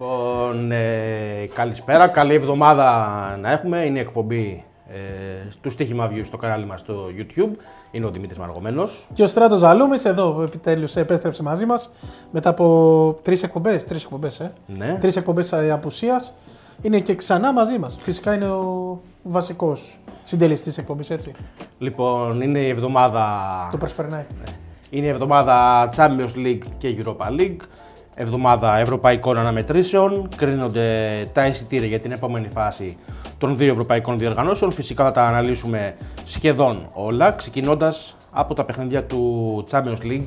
Λοιπόν, ε, καλησπέρα, καλή εβδομάδα να έχουμε. Είναι η εκπομπή ε, του Στίχημα View στο κανάλι μας στο YouTube. Είναι ο Δημήτρης Μαργομένος. Και ο Στράτος Ζαλούμης εδώ επιτέλους επέστρεψε μαζί μας μετά από τρεις εκπομπές, τρεις εκπομπές, ε. Ναι. Τρεις εκπομπές ε, απουσίας. Είναι και ξανά μαζί μας. Φυσικά είναι ο βασικός συντελεστής της εκπομπής, έτσι. Λοιπόν, είναι η εβδομάδα, Το προσπερνάει. είναι η εβδομάδα Champions League και Europa League. Εβδομάδα ευρωπαϊκών αναμετρήσεων. Κρίνονται τα εισιτήρια για την επόμενη φάση των δύο ευρωπαϊκών διοργανώσεων. Φυσικά θα τα αναλύσουμε σχεδόν όλα, ξεκινώντας από τα παιχνίδια του Champions League.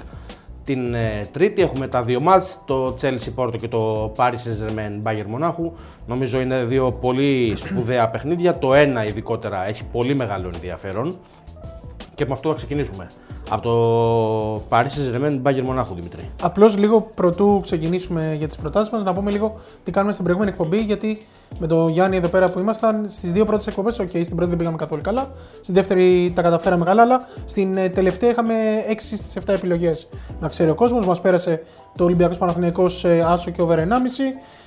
Την ε, Τρίτη έχουμε τα δύο μάτς, το Chelsea Porto και το Paris Saint-Germain Bayern Μονάχου. Νομίζω είναι δύο πολύ σπουδαία παιχνίδια. Το ένα ειδικότερα έχει πολύ μεγάλο ενδιαφέρον. Και με αυτό θα ξεκινήσουμε. Από το Paris Saint-Germain Bayern Μονάχου, Δημήτρη. Απλώς λίγο προτού ξεκινήσουμε για τις προτάσεις μας, να πούμε λίγο τι κάνουμε στην προηγούμενη εκπομπή. Γιατί με τον Γιάννη εδώ πέρα που ήμασταν, στις δύο πρώτες εκπομπές, οκ, στην πρώτη δεν πήγαμε καθόλου καλά. Στην δεύτερη τα καταφέραμε καλά, αλλά στην ε, τελευταία είχαμε 6 στις 7 επιλογές. Να ξέρει ο κόσμος, μας πέρασε το Ολυμπιακός Παναθηναϊκός Άσο και over 1,5.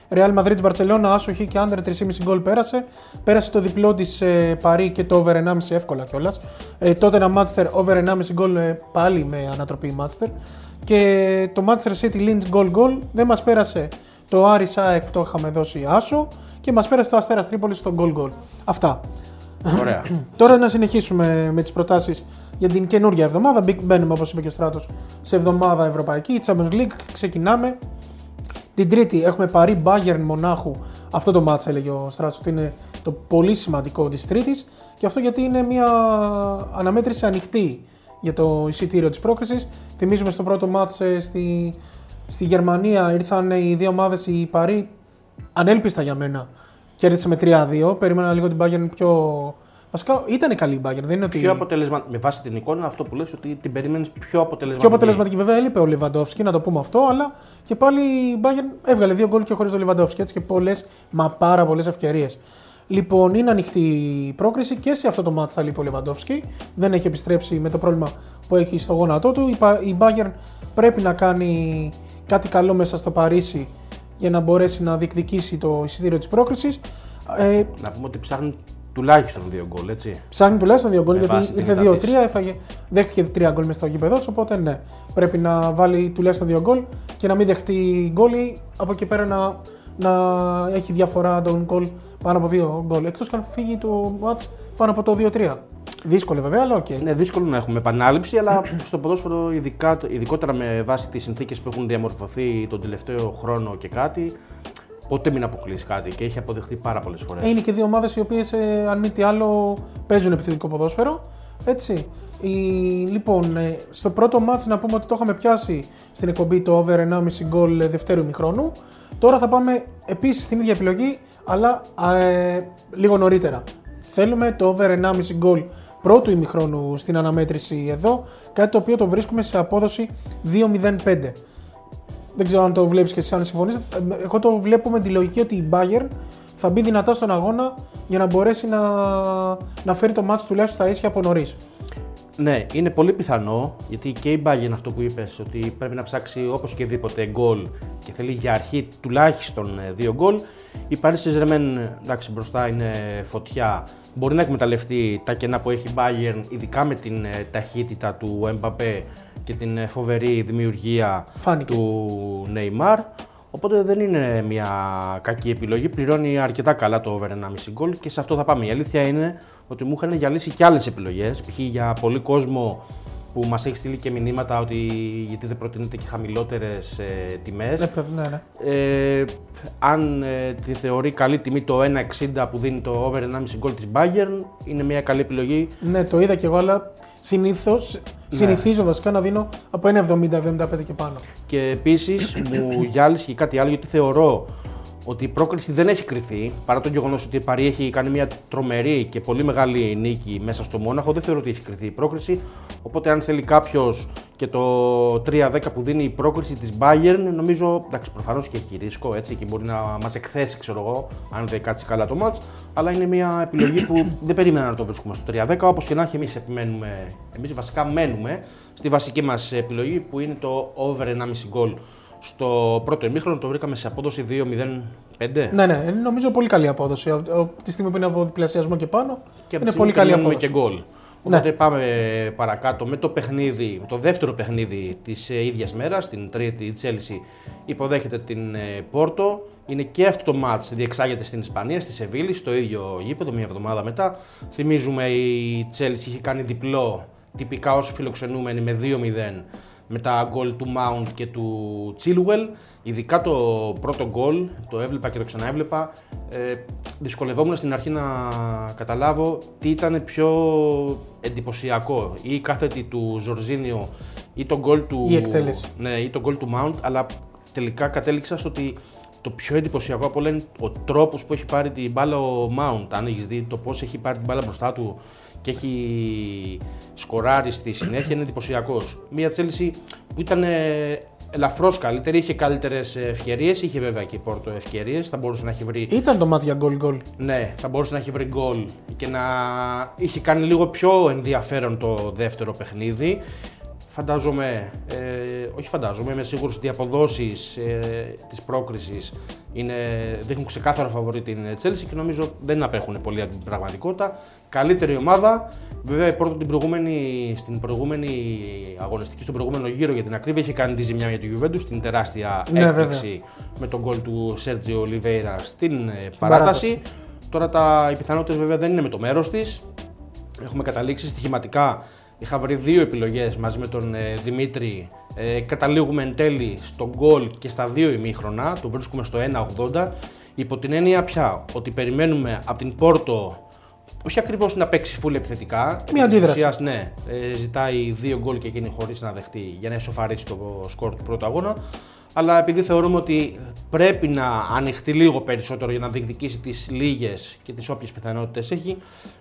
Real Madrid Barcelona, Άσο Χ και under 3,5 γκολ πέρασε. Πέρασε το διπλό της ε, Παρί και το over 1,5 εύκολα κιόλας. Ε, τότε ένα Manchester over 1,5 γκολ ε, πάλι με ανατροπή Manchester. Και το Manchester City Lynch goal goal δεν μας πέρασε το Άρη ΑΕΚ που το είχαμε δώσει Άσο και μας πέρασε το Αστέρας Τρίπολης στο goal goal. Αυτά. Ωραία. Τώρα να συνεχίσουμε με τις προτάσεις για την καινούργια εβδομάδα. Big Μπαίνουμε, όπως είπε και ο Στράτος, σε εβδομάδα ευρωπαϊκή. Champions League. Ξεκινάμε. Την Τρίτη έχουμε Παρή Bayern Μονάχου. Αυτό το μάτσα έλεγε ο Στράτος ότι είναι το πολύ σημαντικό της Τρίτης. Και αυτό γιατί είναι μια αναμέτρηση ανοιχτή για το εισιτήριο της πρόκρισης. Θυμίζουμε στο πρώτο μάτς ε, στη, στη Γερμανία ήρθαν οι δύο ομάδες, η Παρή ανέλπιστα για μένα. Κέρδισε με 3-2. Περίμενα λίγο την Bayern πιο. Βασικά ήταν καλή η Bayern. Δεν είναι ότι. Πιο αποτελεσμα... Με βάση την εικόνα, αυτό που λες ότι την περιμένεις πιο αποτελεσματική. Πιο αποτελεσματική βέβαια έλειπε ο Λεβαντόφσκι, να το πούμε αυτό, αλλά και πάλι η Bayern έβγαλε δύο γκολ και χωρίς τον Λεβαντόφσκι έτσι και πολλές, μα πάρα πολλές ευκαιρίες. Λοιπόν, είναι ανοιχτή η πρόκριση και σε αυτό το μάτι θα λείπει ο Λεβαντόφσκι. Δεν έχει επιστρέψει με το πρόβλημα που έχει στο γόνατό του. Η Πα- Η Bayern πρέπει να κάνει κάτι καλό μέσα στο Παρίσι για να μπορέσει να διεκδικήσει το εισιτήριο της πρόκρισης. Ε, Να πούμε ότι ψάχνουν τουλάχιστον δύο γκολ, έτσι. Ψάχνει τουλάχιστον δύο γκολ Με γιατί βάση την ήρθε ήττα 2-3, της. έφαγε, δέχτηκε τρία γκολ μέσα στο γήπεδο του. Οπότε ναι, πρέπει να βάλει τουλάχιστον δύο γκολ και να μην δεχτεί γκολ ή από εκεί πέρα να, να έχει διαφορά των γκολ πάνω από δύο γκολ. Εκτός και αν φύγει το ματς πάνω από το 2-3. Δύσκολο βέβαια, αλλά οκ. Είναι δύσκολο να έχουμε επανάληψη, αλλά στο ποδόσφαιρο, ειδικά, ειδικότερα με βάση τις συνθήκες που έχουν διαμορφωθεί τον τελευταίο χρόνο και κάτι, ποτέ μην αποκλείσεις κάτι και έχει αποδειχθεί πάρα πολλές φορές. Ε, Είναι και δύο ομάδες οι οποίες, αν μη τι άλλο, παίζουν επιθετικό ποδόσφαιρο. Έτσι. Η, λοιπόν, ε, στο πρώτο ματς να πούμε ότι το είχαμε πιάσει στην εκπομπή το over 1,5 γκολ ε, δευτέρου ημιχρόνου. Τώρα θα πάμε επίσης στην ίδια επιλογή, αλλά α, ε, λίγο νωρίτερα. Θέλουμε το over 1,5 γκολ πρώτου ημιχρόνου στην αναμέτρηση εδώ, κάτι το οποίο το βρίσκουμε σε απόδοση 2,05. Δεν ξέρω αν το βλέπεις και εσύ αν συμφωνείς. Εγώ το βλέπω με τη λογική ότι η Bayern θα μπει δυνατά στον αγώνα για να μπορέσει να, να φέρει το μάτς τουλάχιστον στα ίσια από νωρίς. Ναι, είναι πολύ πιθανό γιατί και η Bayern αυτό που είπες, ότι πρέπει να ψάξει όπως και δίποτε γκολ και θέλει για αρχή τουλάχιστον ε, δύο γκολ. Η Paris Saint-Germain, εντάξει, μπροστά είναι φωτιά. Μπορεί να εκμεταλλευτεί τα κενά που έχει η Bayern, ειδικά με την ε, ταχύτητα του Mbappé και την ε, φοβερή δημιουργία Φάνηκε. του Neymar. Οπότε δεν είναι μια κακή επιλογή. Πληρώνει αρκετά καλά το over 1,5 γκολ και σε αυτό θα πάμε. Η αλήθεια είναι ότι μου είχαν γυαλίσει και άλλες επιλογές. Π.χ. για πολύ κόσμο που μας έχει στείλει και μηνύματα ότι γιατί δεν προτείνεται και χαμηλότερες ε, τιμές. Ναι, παιδί, ναι, ναι. Ε, αν ε, τη θεωρεί καλή τιμή το 1,60 που δίνει το over 1,5 γκολ της Bayern, είναι μια καλή επιλογή. ναι, το είδα κι εγώ, αλλά συνήθως, συνηθίζω βασικά να δίνω από 1,70-75 και πάνω. Και επίσης μου γυάλισε και κάτι άλλο γιατί θεωρώ ότι η πρόκριση δεν έχει κρυθεί. Παρά το γεγονός ότι η Παρή έχει κάνει μια τρομερή και πολύ μεγάλη νίκη μέσα στο Μόναχο, δεν θεωρώ ότι έχει κρυθεί η πρόκριση. Οπότε, αν θέλει κάποιος και το 3-10 που δίνει η πρόκριση της Bayern, νομίζω εντάξει, προφανώς και έχει ρίσκο έτσι και μπορεί να μας εκθέσει, ξέρω εγώ, αν δεν κάτσει καλά το match. Αλλά είναι μια επιλογή που δεν περίμενα να το βρίσκουμε στο 3-10. Όπως και να έχει, εμείς επιμένουμε, εμείς βασικά μένουμε στη βασική μας επιλογή που είναι το over 1,5 γκολ Στο πρώτο ημίχρονο το βρήκαμε σε απόδοση 2-0-5. Ναι, ναι, νομίζω πολύ καλή απόδοση. Από τη στιγμή που είναι από διπλασιασμό και πάνω, Και είναι πολύ καλή απόδοση. και γκολ. Ναι. Οπότε πάμε παρακάτω με το παιχνίδι, το δεύτερο παιχνίδι της ε, ίδιας μέρας, την τρίτη η Τσέλσι υποδέχεται την ε, Πόρτο. Είναι και αυτό το μάτς διεξάγεται στην Ισπανία, στη Σεβίλη, στο ίδιο γήπεδο, μια εβδομάδα μετά. Θυμίζουμε η Τσέλσι είχε κάνει διπλό, τυπικά ως φιλοξενούμενη με 2-0 με τα γκολ του Mount και του Chilwell. Ειδικά το πρώτο γκολ, το έβλεπα και το ξαναέβλεπα, ε, δυσκολευόμουν στην αρχή να καταλάβω τι ήταν πιο εντυπωσιακό. Ή η κάθετη του Ζορζίνιο ή το γκολ του, Η εκτέλεση. ναι, ή το γκολ του Mount, αλλά τελικά κατέληξα στο ότι το πιο εντυπωσιακό από όλα είναι ο τρόπος που έχει πάρει την μπάλα ο Mount. Αν έχεις δει το πώς έχει πάρει την μπάλα μπροστά του και έχει σκοράρει στη συνέχεια, είναι εντυπωσιακός. Μία Τσέλση που ήταν ελαφρώς καλύτερη, είχε καλύτερες ευκαιρίες. Είχε βέβαια και η Πόρτο ευκαιρίες. Θα μπορούσε να έχει βρει. Ήταν το μάτς για γκολ γκολ. Ναι, θα μπορούσε να έχει βρει γκολ και να είχε κάνει λίγο πιο ενδιαφέρον το δεύτερο παιχνίδι. Φαντάζομαι, ε, όχι φαντάζομαι, είμαι σίγουρος ότι οι αποδόσεις ε, της πρόκρισης είναι, δείχνουν ξεκάθαρα φαβορή την Chelsea και νομίζω δεν απέχουν πολύ από την πραγματικότητα. Καλύτερη ομάδα, βέβαια η Πόρτο την προηγούμενη, στην προηγούμενη αγωνιστική, στον προηγούμενο γύρο για την ακρίβεια, είχε κάνει τη ζημιά για τη Juventus, την τεράστια Ναι, έκπληξη με τον γκολ του Σέρτζιο Ολιβέηρα στην, ε, παράταση. παράταση. Τώρα τα, οι πιθανότητες βέβαια δεν είναι με το μέρος της. Έχουμε καταλήξει στοιχηματικά. Είχα βρει δύο επιλογές μαζί με τον ε, Δημήτρη. Ε, καταλήγουμε εν τέλει στο γκολ και στα δύο ημίχρονα. Το βρίσκουμε στο 1,80. Υπό την έννοια πια ότι περιμένουμε από την Πόρτο όχι ακριβώς να παίξει φούλη επιθετικά. Μια Επί της αντίδραση. ουσίας, ναι, ε, ζητάει δύο γκολ και εκείνη χωρίς να δεχτεί για να εσωφαρίσει το σκορ του πρώτου αγώνα. Αλλά επειδή θεωρούμε ότι πρέπει να ανοιχτεί λίγο περισσότερο για να διεκδικήσει τις λίγες και τις όποιες πιθανότητες έχει,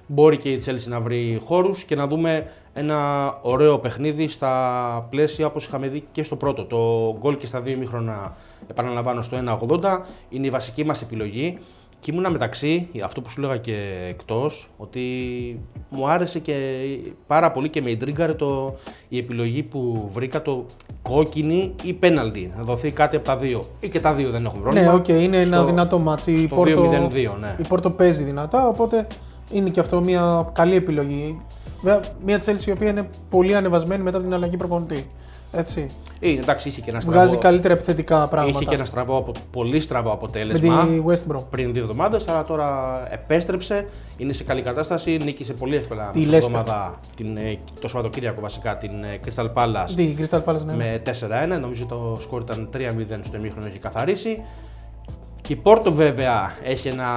μπορεί και η Chelsea να βρει χώρους και να δούμε ένα ωραίο παιχνίδι στα πλαίσια όπως είχαμε δει και στο πρώτο. Το γκολ και στα δύο ημίχρονα, επαναλαμβάνω, στο 1.80 είναι η βασική μας επιλογή. Και ήμουνα μεταξύ, αυτό που σου λέγα και εκτός, ότι μου άρεσε και πάρα πολύ και με ιντρίγκαρε το, η επιλογή που βρήκα το κόκκινη ή πέναλτι. Να δοθεί κάτι από τα δύο. Ή και τα δύο δεν έχουν πρόβλημα. Ναι, οκ, είναι ένα Στο- δυνατό ματς. Η στο Πόρτο, 2-0-2, ναι. η Πόρτο παίζει δυνατά, οπότε είναι και αυτό μια καλή επιλογή. Βέβαια, μια Chelsea η οποία είναι πολύ ανεβασμένη μετά την αλλαγή προπονητή. Έτσι. Είναι, εντάξει, είχε και ένα στραβό, Βγάζει καλύτερα επιθετικά πράγματα. είχε και ένα στραβό, απο- πολύ στραβό με αποτέλεσμα. τη West Brom. πριν δύο εβδομάδες, αλλά τώρα επέστρεψε. Είναι σε καλή κατάσταση. Νίκησε πολύ εύκολα Τη μες Leicester. εβδομάδα, την, ε, το Σαββατοκύριακο βασικά την ε, Crystal Palace Τη Crystal Palace, ναι. με 4-1. Νομίζω το σκορ ήταν 3-0 στο ημίχρονο, έχει καθαρίσει. Και η Πόρτο βέβαια έχει ένα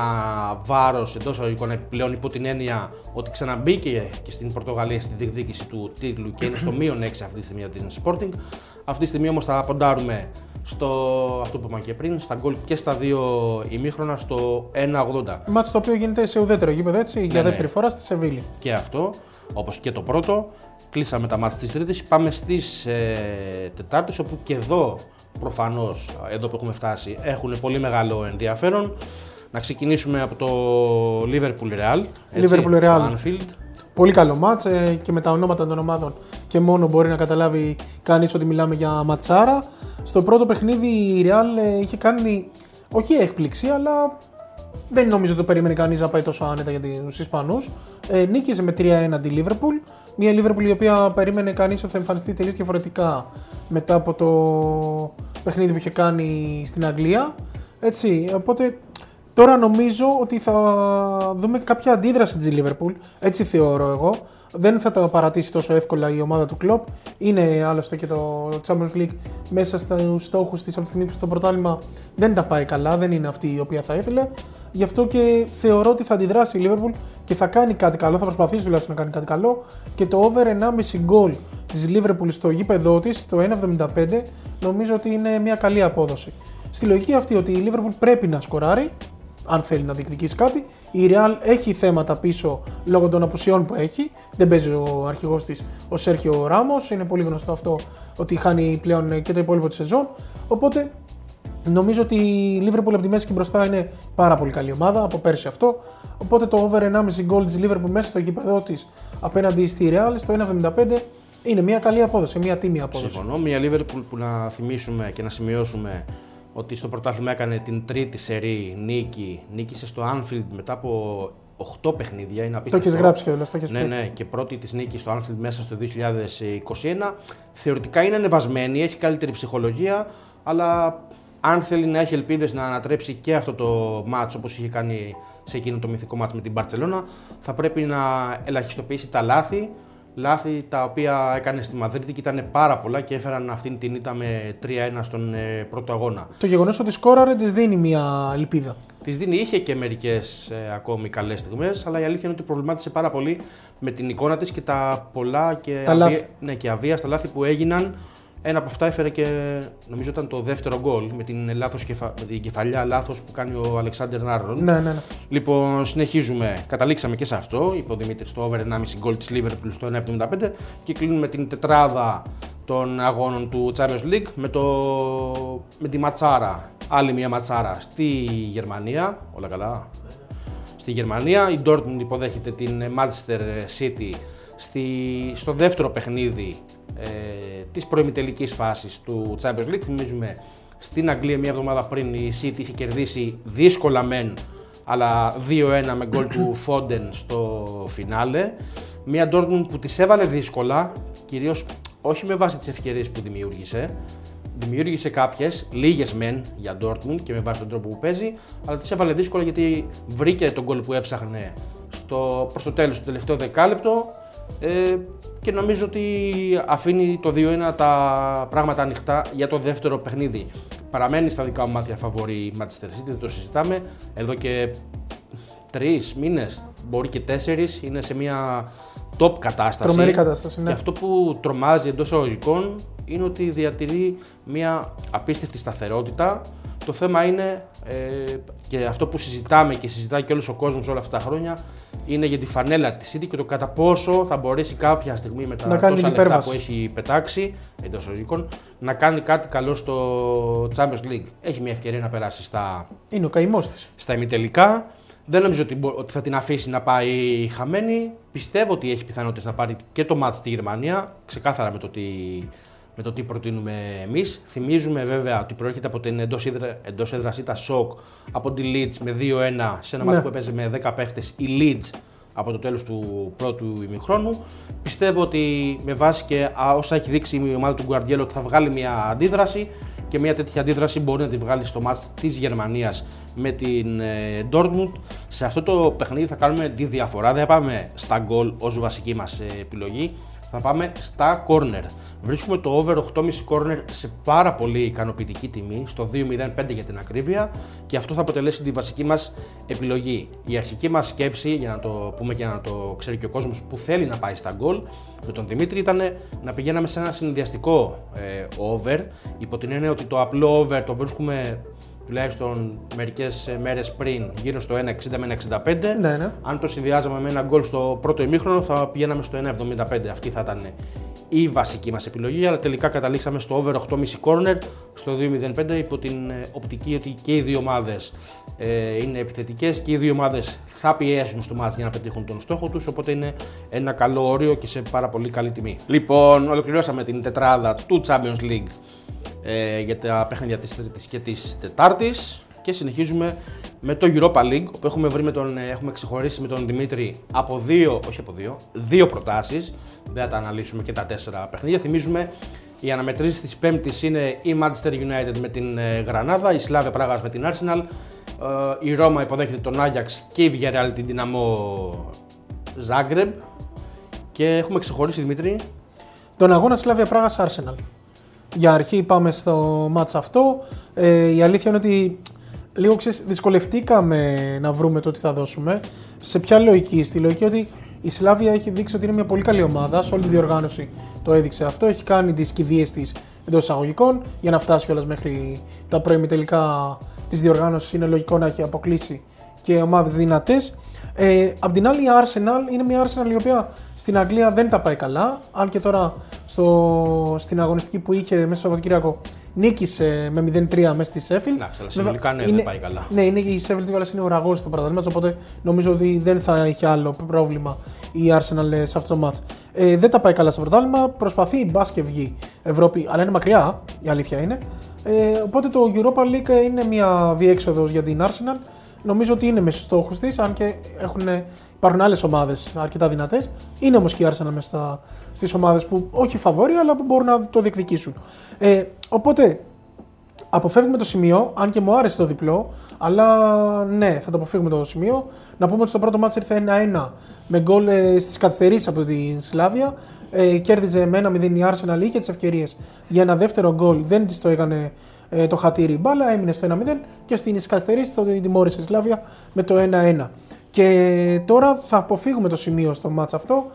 βάρος εντός εισαγωγικών επιπλέον υπό την έννοια ότι ξαναμπήκε και στην Πορτογαλία στη διεκδίκηση του τίτλου και είναι στο μείον 6 αυτή τη στιγμή για την Sporting. Αυτή τη στιγμή όμως θα ποντάρουμε στο αυτό που είπαμε και πριν, στα γκολ και στα δύο ημίχρονα στο 1,80. Μάτς το οποίο γίνεται σε ουδέτερο γήπεδο έτσι, για ναι. δεύτερη φορά στη Σεβίλη. Και αυτό, όπως και το πρώτο. Κλείσαμε τα μάτια της Τρίτης. Πάμε στις ε, Τετάρτε, όπου και εδώ προφανώς, εδώ που έχουμε φτάσει, έχουν πολύ μεγάλο ενδιαφέρον. Να ξεκινήσουμε από το Liverpool Real. έτσι, Liverpool στο Real. Anfield. Πολύ καλό μάτς ε, και με τα ονόματα των ομάδων και μόνο μπορεί να καταλάβει κανείς ότι μιλάμε για ματσάρα. Στο πρώτο παιχνίδι η Real ε, είχε κάνει όχι έκπληξη αλλά δεν νομίζω ότι το περίμενε κανείς να πάει τόσο άνετα για τους Ισπανούς. Ε, νίκησε με 3-1 τη Liverpool. Μια Liverpool η οποία περίμενε κανείς ότι θα εμφανιστεί τελείως διαφορετικά μετά από το παιχνίδι που είχε κάνει στην Αγγλία. Έτσι, οπότε Τώρα νομίζω ότι θα δούμε κάποια αντίδραση της Liverpool, έτσι θεωρώ εγώ. Δεν θα τα παρατήσει τόσο εύκολα η ομάδα του Klopp. Είναι άλλωστε και το Champions League μέσα στους στόχους της από τη στιγμή που στο πρωτάθλημα δεν τα πάει καλά, δεν είναι αυτή η οποία θα ήθελε. Γι' αυτό και θεωρώ ότι θα αντιδράσει η Liverpool και θα κάνει κάτι καλό, θα προσπαθήσει τουλάχιστον να κάνει κάτι καλό και το over 1,5 γκολ της Liverpool στο γήπεδό της, στο 1,75, νομίζω ότι είναι μια καλή απόδοση. Στη λογική αυτή ότι η Liverpool πρέπει να σκοράρει, αν θέλει να διεκδικήσει κάτι. Η Real έχει θέματα πίσω λόγω των απουσιών που έχει. Δεν παίζει ο αρχηγός της ο Σέρχιο Ράμος. Είναι πολύ γνωστό αυτό ότι χάνει πλέον και το υπόλοιπο της σεζόν. Οπότε νομίζω ότι η Liverpool από τη μέση και μπροστά είναι πάρα πολύ καλή ομάδα από πέρσι αυτό. Οπότε το over 1,5 goal της Liverpool μέσα στο γήπεδο της απέναντι στη Real στο 1,75 Είναι μια καλή απόδοση, μια τίμη απόδοση. Συμφωνώ. Μια Liverpool που να θυμίσουμε και να σημειώσουμε ότι στο πρωτάθλημα έκανε την τρίτη σερή νίκη. Νίκησε στο Anfield μετά από 8 παιχνίδια. Είναι Το απίστευτο. έχει γράψει κιόλας. Το έχεις Ναι, πει. ναι, και πρώτη της νίκη στο Anfield μέσα στο 2021. Θεωρητικά είναι ανεβασμένη, έχει καλύτερη ψυχολογία, αλλά αν θέλει να έχει ελπίδες να ανατρέψει και αυτό το μάτς όπως είχε κάνει σε εκείνο το μυθικό μάτς με την Barcelona, θα πρέπει να ελαχιστοποιήσει τα λάθη. Λάθη τα οποία έκανε στη Μαδρίτη και ήταν πάρα πολλά και έφεραν αυτήν την ήττα με 3-1 στον ε, πρώτο αγώνα. Το γεγονός ότι σκόραρε της δίνει μια ελπίδα. Της δίνει, είχε και μερικές ε, ακόμη καλές στιγμές, αλλά η αλήθεια είναι ότι προβλημάτισε πάρα πολύ με την εικόνα της και τα πολλά και, Τα λάθη. ναι, και αβίαστα λάθη που έγιναν. Ένα από αυτά έφερε και νομίζω ήταν το δεύτερο γκολ με την, λάθος κεφα... με την κεφαλιά λάθος που κάνει ο Αλεξάνδρ Νάρρον. Ναι, ναι, ναι. Λοιπόν, συνεχίζουμε. Καταλήξαμε και σε αυτό. Είπε ο Δημήτρης στο over 1,5 γκολ της Liverpool στο 1,75 και κλείνουμε την τετράδα των αγώνων του Champions League με, το... με τη ματσάρα. Άλλη μια ματσάρα στη Γερμανία. Όλα καλά. Στη Γερμανία η Dortmund υποδέχεται την Manchester City στη... στο δεύτερο παιχνίδι ε, της προημιτελικής φάσης του Champions League. Θυμίζουμε στην Αγγλία μια εβδομάδα πριν η City είχε κερδίσει δύσκολα μεν αλλά 2-1 με γκολ του Φόντεν στο φινάλε. Μια Dortmund που τις έβαλε δύσκολα, κυρίως όχι με βάση τις ευκαιρίες που δημιούργησε, Δημιούργησε κάποιες, λίγες μεν για Dortmund και με βάση τον τρόπο που παίζει, αλλά τι έβαλε δύσκολα γιατί βρήκε τον γκολ που έψαχνε στο, προς το τέλος του τελευταίο δεκάλεπτο ε, και νομίζω ότι αφήνει το 2-1 τα πράγματα ανοιχτά για το δεύτερο παιχνίδι. Παραμένει στα δικά μου μάτια φαβορή η Manchester City, δεν το συζητάμε. Εδώ και τρεις μήνες, μπορεί και τέσσερις, είναι σε μια top κατάσταση. Τρομερή κατάσταση, ναι. Και αυτό που τρομάζει εντός εισαγωγικών είναι ότι διατηρεί μια απίστευτη σταθερότητα. Το θέμα είναι ε, και αυτό που συζητάμε και συζητάει και όλος ο κόσμος όλα αυτά τα χρόνια είναι για τη φανέλα της City και το κατά πόσο θα μπορέσει κάποια στιγμή με τα Να κάνει τόσα την λεφτά υπέρβαση. που έχει πετάξει εντός εισαγωγικών να κάνει κάτι καλό στο Champions League. Έχει μια ευκαιρία να περάσει στα Είναι ο καημός της. στα ημιτελικά. Δεν νομίζω ότι, μπο- ότι θα την αφήσει να πάει χαμένη. Πιστεύω ότι έχει πιθανότητες να πάρει και το μάτς στη Γερμανία, ξεκάθαρα με το τι, με το τι προτείνουμε εμείς. Θυμίζουμε βέβαια ότι προέρχεται από την εντός εντός έδρας ήττα σοκ από τη Leeds με 2-1 σε ένα Ναι. μάτς που έπαιζε με 10 παίχτες η Leeds από το τέλος του πρώτου ημιχρόνου. Πιστεύω ότι με βάση και α, όσα έχει δείξει η ομάδα του Γκουαρδιέλο ότι θα βγάλει μια αντίδραση και μια τέτοια αντίδραση μπορεί να τη βγάλει στο μάτς της Γερμανίας με την ε, Dortmund. Σε αυτό το παιχνίδι θα κάνουμε τη διαφορά, δεν θα πάμε στα γκολ ως βασική μας ε, επιλογή, θα πάμε στα corner. Βρίσκουμε το over 8,5 corner σε πάρα πολύ ικανοποιητική τιμή, στο 2,05 για την ακρίβεια και αυτό θα αποτελέσει τη βασική μας επιλογή. Η αρχική μας σκέψη, για να το πούμε και να το ξέρει και ο κόσμος που θέλει να πάει στα γκολ, με τον Δημήτρη ήταν να πηγαίναμε σε ένα συνδυαστικό ε, over, υπό την έννοια ότι το απλό over το βρίσκουμε τουλάχιστον μερικές μέρες πριν γύρω στο 1,60 με 1,65. Ναι, ναι. Αν το συνδυάζαμε με ένα γκολ στο πρώτο ημίχρονο, θα πηγαίναμε στο 1,75. Αυτή θα ήταν η βασική μας επιλογή. Αλλά τελικά καταλήξαμε στο over 8,5 corner στο 2,05 υπό την ε, οπτική ότι και οι δύο ομάδες ε, είναι επιθετικές και οι δύο ομάδες θα πιέσουν στο μάτι για να πετύχουν τον στόχο τους. Οπότε είναι ένα καλό όριο και σε πάρα πολύ καλή τιμή. Λοιπόν, ολοκληρώσαμε την τετράδα του Champions League ε, για τα παιχνίδια της Τρίτης και της Τετάρτης. Και συνεχίζουμε με το Europa League όπου έχουμε, βρει με τον, ε, έχουμε ξεχωρίσει με τον Δημήτρη από δύο, όχι από δύο, δύο προτάσεις. Δεν θα τα αναλύσουμε και τα τέσσερα παιχνίδια. Θυμίζουμε οι αναμετρήσεις της Πέμπτης είναι η Manchester United με την ε, Γρανάδα, η Σλάβια Πράγας με την Arsenal, ε, η Ρώμα υποδέχεται τον Άγιαξ και η Villarreal την Δυναμό Zagreb. Και έχουμε ξεχωρίσει Δημήτρη. Τον αγώνα Σλάβια Πράγα Arsenal. Για αρχή πάμε στο μάτς αυτό. Ε, η αλήθεια είναι ότι λίγο ξέρεις, δυσκολευτήκαμε να βρούμε το τι θα δώσουμε. Σε ποια λογική, στη λογική ότι η Σλάβια έχει δείξει ότι είναι μια πολύ καλή ομάδα. Σε όλη τη διοργάνωση το έδειξε αυτό. Έχει κάνει τις κηδείες της εντός εισαγωγικών για να φτάσει κιόλας μέχρι τα πρώιμη τελικά της διοργάνωσης. Είναι λογικό να έχει αποκλείσει και ομάδες δυνατές. Ε, απ' την άλλη, η Arsenal είναι μια Arsenal η οποία στην Αγγλία δεν τα πάει καλά. Αν και τώρα στο, στην αγωνιστική που είχε μέσα στο Σαββατοκύριακο νίκησε με 0-3 μέσα στη Σέφιλ. Εντάξει, αλλά συνολικά ναι, δεν πάει καλά. Ναι, είναι, η Σέφιλ Πάλας είναι ο ραγός του πρωταθλήματο, οπότε νομίζω ότι δεν θα είχε άλλο πρόβλημα η Arsenal ε, σε αυτό το μάτς. Ε, δεν τα πάει καλά στο πρωτάθλημα, προσπαθεί η μπα και βγει Ευρώπη, αλλά είναι μακριά, η αλήθεια είναι. Ε, οπότε το Europa League είναι μια διέξοδος για την Arsenal. Νομίζω ότι είναι μες στους στόχους της, αν και έχουν, υπάρχουν άλλες ομάδες αρκετά δυνατές. Είναι όμως και η Arsenal μέσα στις ομάδες που όχι φαβόρει, αλλά που μπορούν να το διεκδικήσουν. Ε, οπότε αποφεύγουμε το σημείο, αν και μου άρεσε το διπλό, αλλά ναι, θα το αποφύγουμε το σημείο. Να πούμε ότι στο πρώτο μάτι ήρθε 1-1 με γκολ ε, στις καθυστερήσεις από την Σλάβια. Ε, κέρδιζε με 1-0 η Arsenal, είχε τις ευκαιρίες για ένα δεύτερο γκολ, δεν της το έκανε ε, το χατήρι η μπάλα, έμεινε στο 1-0 και στην καθυστερήσει το τιμώρησε η Σλάβια με το 1-1. Και τώρα θα αποφύγουμε το σημείο στο μάτς αυτό.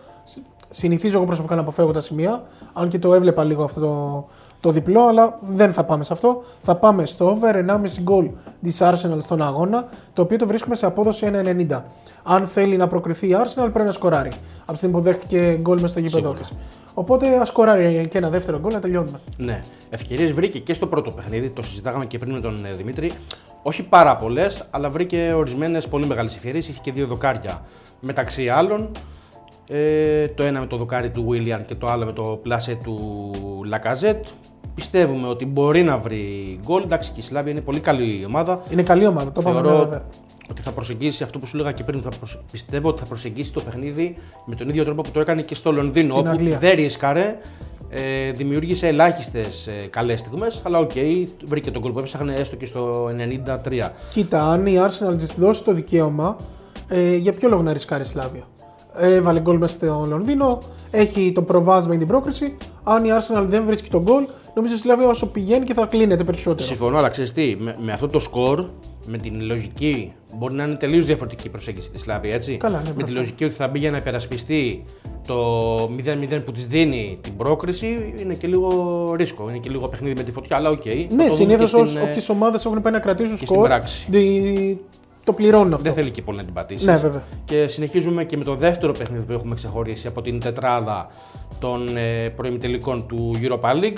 Συνηθίζω εγώ προσωπικά να αποφεύγω τα σημεία, αν και το έβλεπα λίγο αυτό το, το διπλό, αλλά δεν θα πάμε σε αυτό. Θα πάμε στο over 1,5 γκολ της Arsenal στον αγώνα, το οποίο το βρίσκουμε σε απόδοση 1,90. Αν θέλει να προκριθεί η Arsenal, πρέπει να σκοράρει. Από τη στιγμή που δέχτηκε γκολ μες στο γήπεδο της. Οπότε ας σκοράρει και ένα δεύτερο γκολ να τελειώνουμε. Ναι. Ευκαιρίες βρήκε και στο πρώτο παιχνίδι, το συζητάγαμε και πριν με τον ε, Δημήτρη. Όχι πάρα πολλές, αλλά βρήκε ορισμένες πολύ μεγάλες ευκαιρίες. Είχε και δύο δοκάρια μεταξύ άλλων. Ε, το ένα με το δοκάρι του Βίλιαν και το άλλο με το πλάσε του Λακαζέτ. Πιστεύουμε ότι μπορεί να βρει γκολ. Εντάξει, και η Σλάβια είναι πολύ καλή ομάδα. Είναι καλή ομάδα, το είπαμε βέβαια. Ότι θα προσεγγίσει αυτό που σου έλεγα και πριν. Θα προσ... Πιστεύω ότι θα προσεγγίσει το παιχνίδι με τον ίδιο τρόπο που το έκανε και στο Λονδίνο. Στην όπου Αγγλία. δεν ρίσκαρε, ε, δημιούργησε ελάχιστες ε, καλές στιγμές, αλλά ok, okay, βρήκε το γκολ που έψαχνε έστω και στο 93. Κοίτα, αν η Arsenal της δώσει το δικαίωμα, ε, για ποιο λόγο να ρισκάρει η Σλάβια; Έβαλε γκολ μέσα στο Λονδίνο, έχει το προβάδισμα για την πρόκριση. Αν η Arsenal δεν βρίσκει το γκολ, νομίζω ότι δηλαδή όσο πηγαίνει και θα κλείνεται περισσότερο. Συμφωνώ, αλλά ξέρεις τι, με, με, αυτό το σκορ, με την λογική, μπορεί να είναι τελείως διαφορετική η προσέγγιση της Σλάβια, έτσι. Καλά, ναι, με τη λογική ότι θα μπει για να υπερασπιστεί το 0-0 που της δίνει την πρόκριση, είναι και λίγο ρίσκο. Είναι και λίγο παιχνίδι με τη φωτιά, αλλά ok. Okay, ναι, συνήθως όποιες ομάδες έχουν πάει να κρατήσουν σκορ το πληρώνουν αυτό. Δεν θέλει και πολύ να την πατήσεις. Ναι, βέβαια. Και συνεχίζουμε και με το δεύτερο παιχνίδι που έχουμε ξεχωρίσει από την τετράδα των ε, προημιτελικών του Europa League.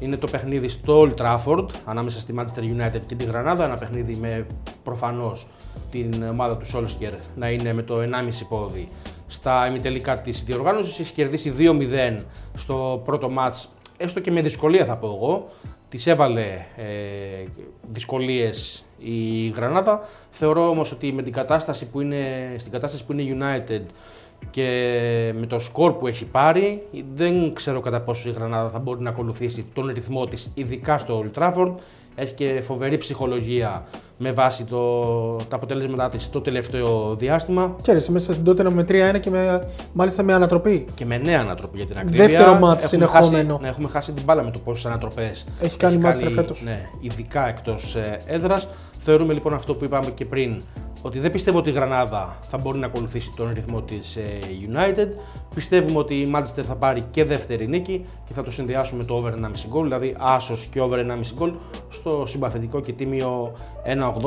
Είναι το παιχνίδι στο Old Trafford ανάμεσα στη Manchester United και τη Γρανάδα. Ένα παιχνίδι με προφανώς την ομάδα του Solskjaer να είναι με το 1,5 πόδι στα ημιτελικά της διοργάνωσης. Έχει κερδίσει 2-0 στο πρώτο match, έστω και με δυσκολία θα πω εγώ. Τη έβαλε ε, δυσκολίες η Γρανάδα. Θεωρώ όμως ότι με την κατάσταση που είναι, στην κατάσταση που είναι United και με το σκορ που έχει πάρει, δεν ξέρω κατά πόσο η Γρανάδα θα μπορεί να ακολουθήσει τον ρυθμό της, ειδικά στο Old Trafford. Έχει και φοβερή ψυχολογία με βάση το, τα αποτελέσματά της το τελευταίο διάστημα. Ξέρεις, μέσα στην τότε με 3-1 και με, μάλιστα με ανατροπή. Και με νέα ανατροπή για την ακρίβεια. Δεύτερο μάτι συνεχόμενο. Χάσει, ναι, έχουμε χάσει την μπάλα με το πόσες ανατροπές έχει κάνει μάλιστα φέτος. Ναι, ειδικά εκτός ε, έδρας. Θεωρούμε λοιπόν αυτό που είπαμε και πριν, ότι δεν πιστεύω ότι η Γρανάδα θα μπορεί να ακολουθήσει τον ρυθμό της ε, United. Πιστεύουμε ότι η Manchester θα πάρει και δεύτερη νίκη και θα το συνδυάσουμε το over 1,5 γκολ, δηλαδή άσος και over 1,5 γκολ στο συμπαθητικό και τίμιο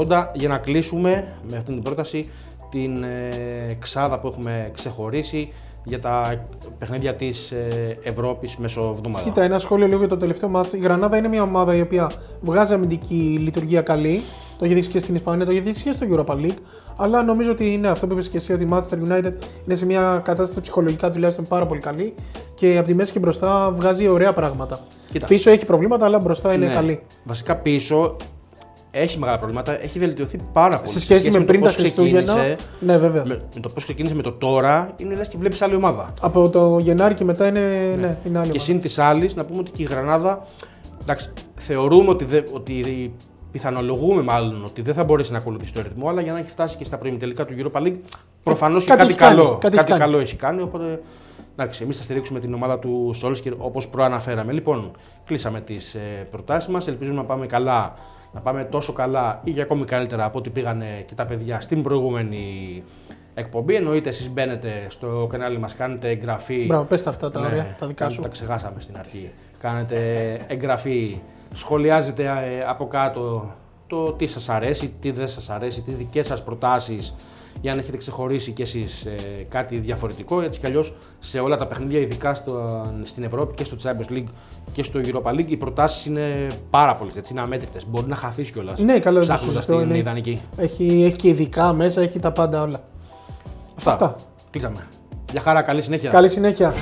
1,80 για να κλείσουμε με αυτή την πρόταση την ε, ξάδα που έχουμε ξεχωρίσει για τα παιχνίδια της ε, Ευρώπης μέσω εβδομάδα. Κοίτα, ένα σχόλιο λίγο για το τελευταίο μάτι. Η Γρανάδα είναι μια ομάδα η οποία βγάζει αμυντική λειτουργία καλή. Το έχει δείξει και στην Ισπανία, το έχει δείξει και στο Europa League. Αλλά νομίζω ότι είναι αυτό που είπες και εσύ, ότι η Manchester United είναι σε μια κατάσταση ψυχολογικά τουλάχιστον πάρα πολύ καλή και από τη μέση και μπροστά βγάζει ωραία πράγματα. Κοίτα. Πίσω έχει προβλήματα, αλλά μπροστά είναι ναι. καλή. Βασικά πίσω έχει μεγάλα προβλήματα, έχει βελτιωθεί πάρα πολύ. Σε σχέση, σε σχέση με, με πριν τα Χριστούγεννα. Ναι, βέβαια. Με, με το πώς ξεκίνησε με το τώρα, είναι λες και βλέπεις άλλη ομάδα. Από το Γενάρη και μετά είναι, ναι. Ναι, είναι άλλη Και συν της άλλης, να πούμε ότι και η Γρανάδα. Εντάξει, θεωρούμε ότι, δε, ότι πιθανολογούμε μάλλον ότι δεν θα μπορέσει να ακολουθήσει το ρυθμό, αλλά για να έχει φτάσει και στα τελικά του Europa League, προφανώς και κάτι, καλό, κάτι, κάτι καλό έχει κάνει. Οπότε εντάξει, εμείς θα στηρίξουμε την ομάδα του Σόλσκερ όπως προαναφέραμε. Λοιπόν, κλείσαμε τις ε, προτάσεις μας. Ελπίζουμε να πάμε καλά να πάμε τόσο καλά ή και ακόμη καλύτερα από ό,τι πήγανε και τα παιδιά στην προηγούμενη εκπομπή. Εννοείται εσείς μπαίνετε στο κανάλι μας, κάνετε εγγραφή. Μπράβο, πες τα αυτά τα ναι, ωραία, τα δικά σου. Τα ξεχάσαμε στην αρχή. Κάνετε εγγραφή, σχολιάζετε ε, από κάτω το τι σας αρέσει, τι δεν σας αρέσει, τις δικές σας προτάσεις για αν έχετε ξεχωρίσει κι εσείς ε, κάτι διαφορετικό. Έτσι κι αλλιώς σε όλα τα παιχνίδια, ειδικά στο, στην Ευρώπη και στο Champions League και στο Europa League, οι προτάσεις είναι πάρα πολλές. Είναι αμέτρητες. Μπορεί να χαθείς κιόλας. Ναι, καλό Ψάχνοντας την είναι. ιδανική. Έχει, έχει και ειδικά μέσα, έχει τα πάντα όλα. Αυτά. Αυτά. Κλείσαμε. Για χαρά, καλή συνέχεια. Καλή συνέχεια.